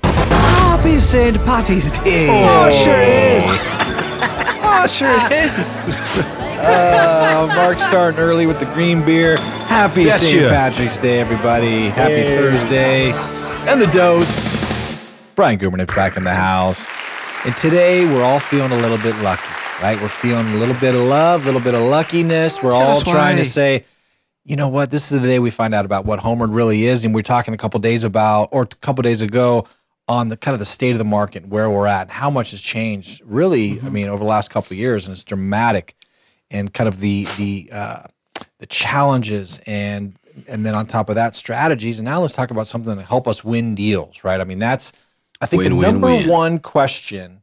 Happy St. Patty's Day. Oh, sure is. oh, sure it is. Uh, Mark's starting early with the green beer. Happy Yes, St. Patrick's Day, everybody. Happy Hey. Thursday. And the dose. Brian Gubernick back in the house. And today we're all feeling a little bit lucky, right? We're feeling a little bit of love, a little bit of luckiness. We're all trying why. to say, you know what? This is the day we find out about what Homeward really is. And we're talking a couple days about, or a couple days ago, on the kind of the state of the market, where we're at, and how much has changed. Really, Mm-hmm. I mean, over the last couple of years, and it's dramatic. And kind of the the uh, the challenges and and then on top of that strategies. And now let's talk about something to help us win deals, right? I mean, that's I think Win, the win, number win. one question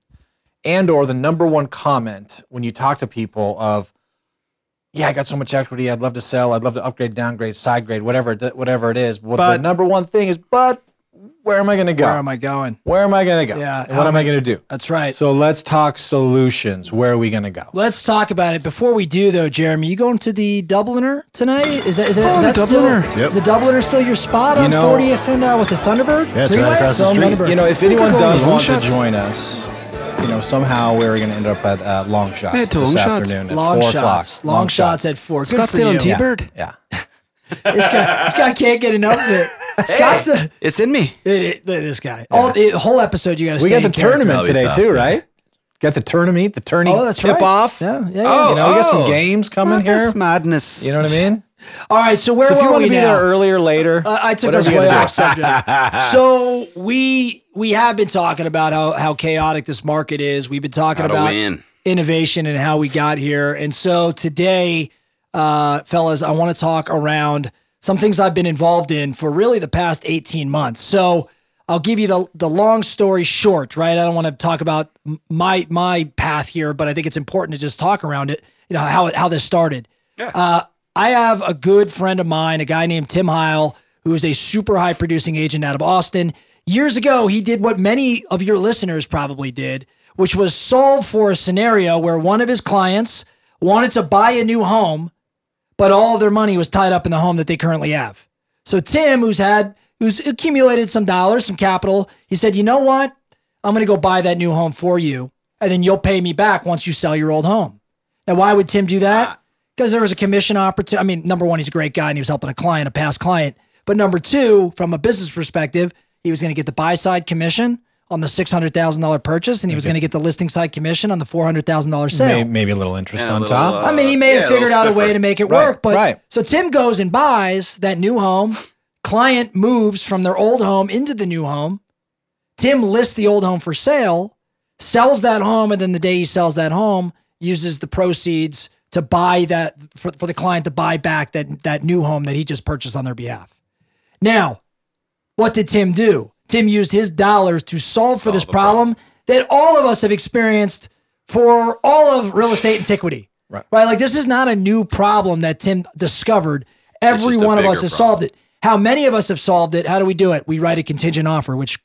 and or the number one comment when you talk to people of yeah, I got so much equity. I'd love to sell. I'd love to upgrade, downgrade, side grade, whatever, whatever it is. But, the number one thing is, but where am I going to go? Where am I going? Where am I going to go? Yeah, And what am I going to do? That's right. So let's talk solutions. Where are we going to go? Let's talk about it. Before we do, though, Jeremy, you going to the Dubliner tonight? Is that is that, Oh, is that the still Dubliner. is the Dubliner still your spot You on know- 40th and uh, what's it Thunderbird? Yes, Freeway? right across the street. Thunderbird. You know, if anyone does want to join us, you know, somehow we're going to end up at uh, Long Shots Yeah, to this Long Shots. afternoon at long 4 shots, o'clock. long, shots at four. Good for Scottsdale you. and T-Bird. Yeah. This guy, this guy can't get enough of it. Scott's a, It's in me. it, it, this guy. All the whole episode, you got to. We got the tournament That'll be today, tough. too, right? Got the tournament, the tourney Oh, that's tip right. off. Yeah, yeah. yeah. Oh, You know, we got some oh. games coming Madness, here. madness. You know what I mean? All right, so where So if you want we to be now? there earlier, later, Uh, I took whatever us you way off subject. so we we have been talking about how how chaotic this market is. We've been talking How about innovation and how we got here. And so today, uh, fellas, I want to talk around some things I've been involved in for really the past 18 months. So I'll give you the the long story short, right? I don't want to talk about my my path here, but I think it's important to just talk around it. You know how it, how this started. Uh, I have a good friend of mine, a guy named Tim Heil, who is a super high producing agent out of Austin. Years ago, he did what many of your listeners probably did, which was solve for a scenario where one of his clients wanted to buy a new home, but all of their money was tied up in the home that they currently have. So Tim, who's had who's accumulated some dollars, some capital, he said, "You know what? I'm going to go buy that new home for you, and then you'll pay me back once you sell your old home." Now, why would Tim do that? Because there was a commission opportunity. I mean, number one, he's a great guy and he was helping a client, a past client. But number two, from a business perspective, he was going to get the buy side commission on the $600,000 purchase and he was going to get the listing side commission on the $400,000 sale. May- Maybe a little interest And a on little, top. uh, I mean, he may yeah, have a little figured out a way to make it Right, work, but right. so Tim goes and buys that new home. Client moves from their old home into the new home. Tim lists the old home for sale, sells that home, and then the day he sells that home, uses the proceeds to buy that for, for the client to buy back that that new home that he just purchased on their behalf. Now, what did Tim do? Tim used his dollars to solve for this problem, that all of us have experienced for all of real estate antiquity. Right. Right. Like this is not a new problem that Tim discovered. Every one of us has problem. solved it. How many of us have solved it? How do we do it? We write a contingent offer, which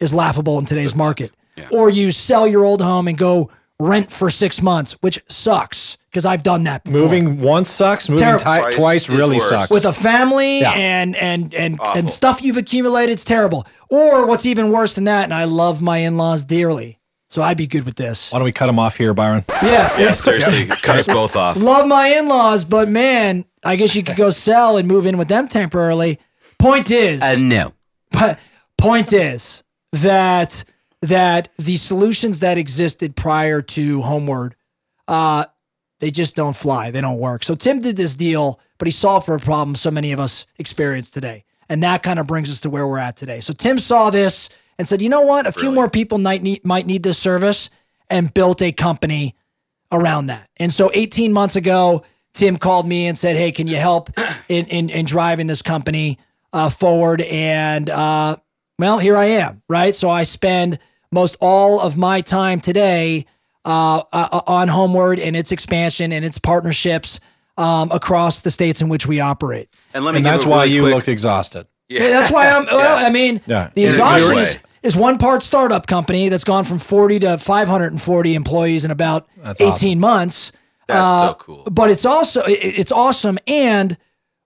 is laughable in today's market. Or you sell your old home and go rent for six months, which sucks because I've done that before. Moving once sucks. Moving Terrible. ti- Twice twice really worse. sucks. with a family Yeah. and and and Awful. and stuff you've accumulated, it's terrible. Or what's even worse than that, and I love my in-laws dearly, so I'd be good with this. Why don't we cut them off here, Byron? Yeah, Yeah, seriously, cut us both off. love my in-laws, but man, I guess you could go sell and move in with them temporarily. Point is, Uh, no. but point is that that the solutions that existed prior to Homeward, uh, they just don't fly. They don't work. So Tim did this deal, but he solved for a problem so many of us experience today, and that kind of brings us to where we're at today. So Tim saw this and said, "You know what? A few more people might need might need this service," and built a company around that. And so 18 months ago, Tim called me and said, "Hey, can you help in in, in driving this company uh, forward?" And uh, well, here I am. Right. So I spend most all of my time today uh, uh, on Homeward and its expansion and its partnerships um, across the states in which we operate. And let me. And that's why really you quick- look exhausted. Yeah, that's why I'm. Well, I mean, Yeah. the In a good exhaustion is, is one part startup company that's gone from 40 to 540 employees in about That's 18 awesome. months. That's Uh, so cool. But it's also it- it's awesome, and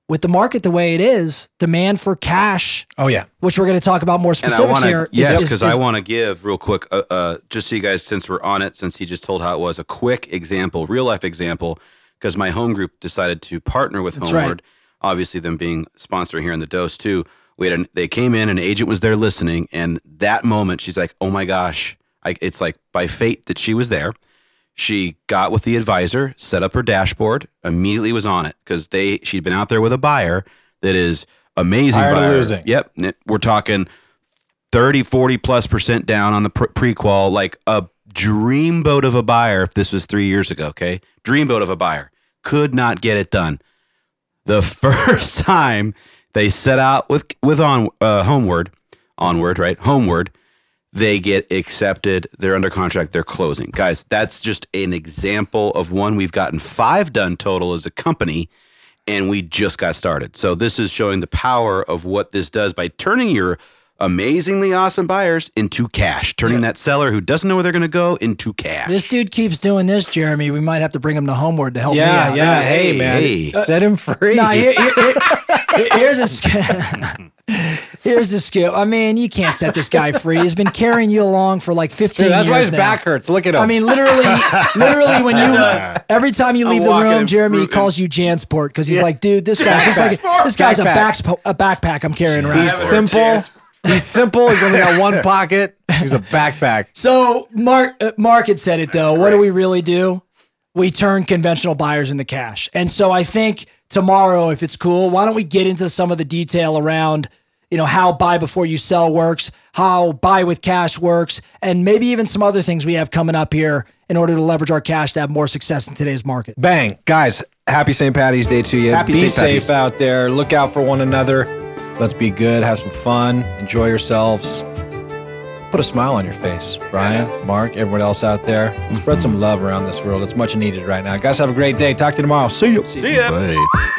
with the market the way it is, demand for cash, Oh yeah. which we're going to talk about more And I specifics want here. to, is- yes, because I want to give real quick, uh, uh, just so you guys, since we're on it, since he just told how it was, a quick example, real life example, because my home group decided to partner with That's right. Homeward, obviously them being sponsor here in the dose too. We had an, they came in, an agent was there listening, and that moment she's like, "Oh my gosh!" I, it's like by fate that she was there. She got with the advisor, set up her dashboard, immediately was on it because they she'd been out there with a buyer that is amazing. Tired of losing. Yep, we're talking 30, 40 plus percent down on the pre- prequal, like a dreamboat of a buyer. If this was three years ago, okay, dreamboat of a buyer could not get it done. The first time they set out with with on uh, homeward, onward, right, homeward, they get accepted. They're under contract. They're closing, guys. That's just an example of one. We've gotten five done total as a company, and we just got started. So this is showing the power of what this does by turning your amazingly awesome buyers into cash, turning that seller who doesn't know where they're going to go into cash. this dude keeps doing this, Jeremy. We might have to bring him to Homeward to help me Yeah, out. yeah. Hey, Hey, man, hey. set him free. No, here, here- here- here's a sk- here's the skill. I mean, you can't set this guy free. He's been carrying you along for like 15 Dude, that's years why his now. back hurts. Look at him. I mean, literally, literally, when you every time you leave the room, Jeremy he through- calls you Jansport because he's like, dude, this guy's just like this guy's a Backpack. back a backpack I'm carrying around. he's simple. He's simple. He's only got one pocket. He's a backpack. So Mark uh, Mark had said it though. What do we really do? We turn conventional buyers into cash. And so I think tomorrow, if it's cool, why don't we get into some of the detail around, you know, how buy before you sell works, how buy with cash works, and maybe even some other things we have coming up here in order to leverage our cash to have more success in today's market. Bang, guys! Happy St. Patty's Day to you. Happy be St. Patty's. safe out there. Look out for one another. Let's be good. Have some fun. Enjoy yourselves. Put a smile on your face, Brian, Mark, everyone else out there. Spread mm-hmm. some love around this world. It's much needed right now. Guys, have a great day. Talk to you tomorrow. See you. See ya. Right.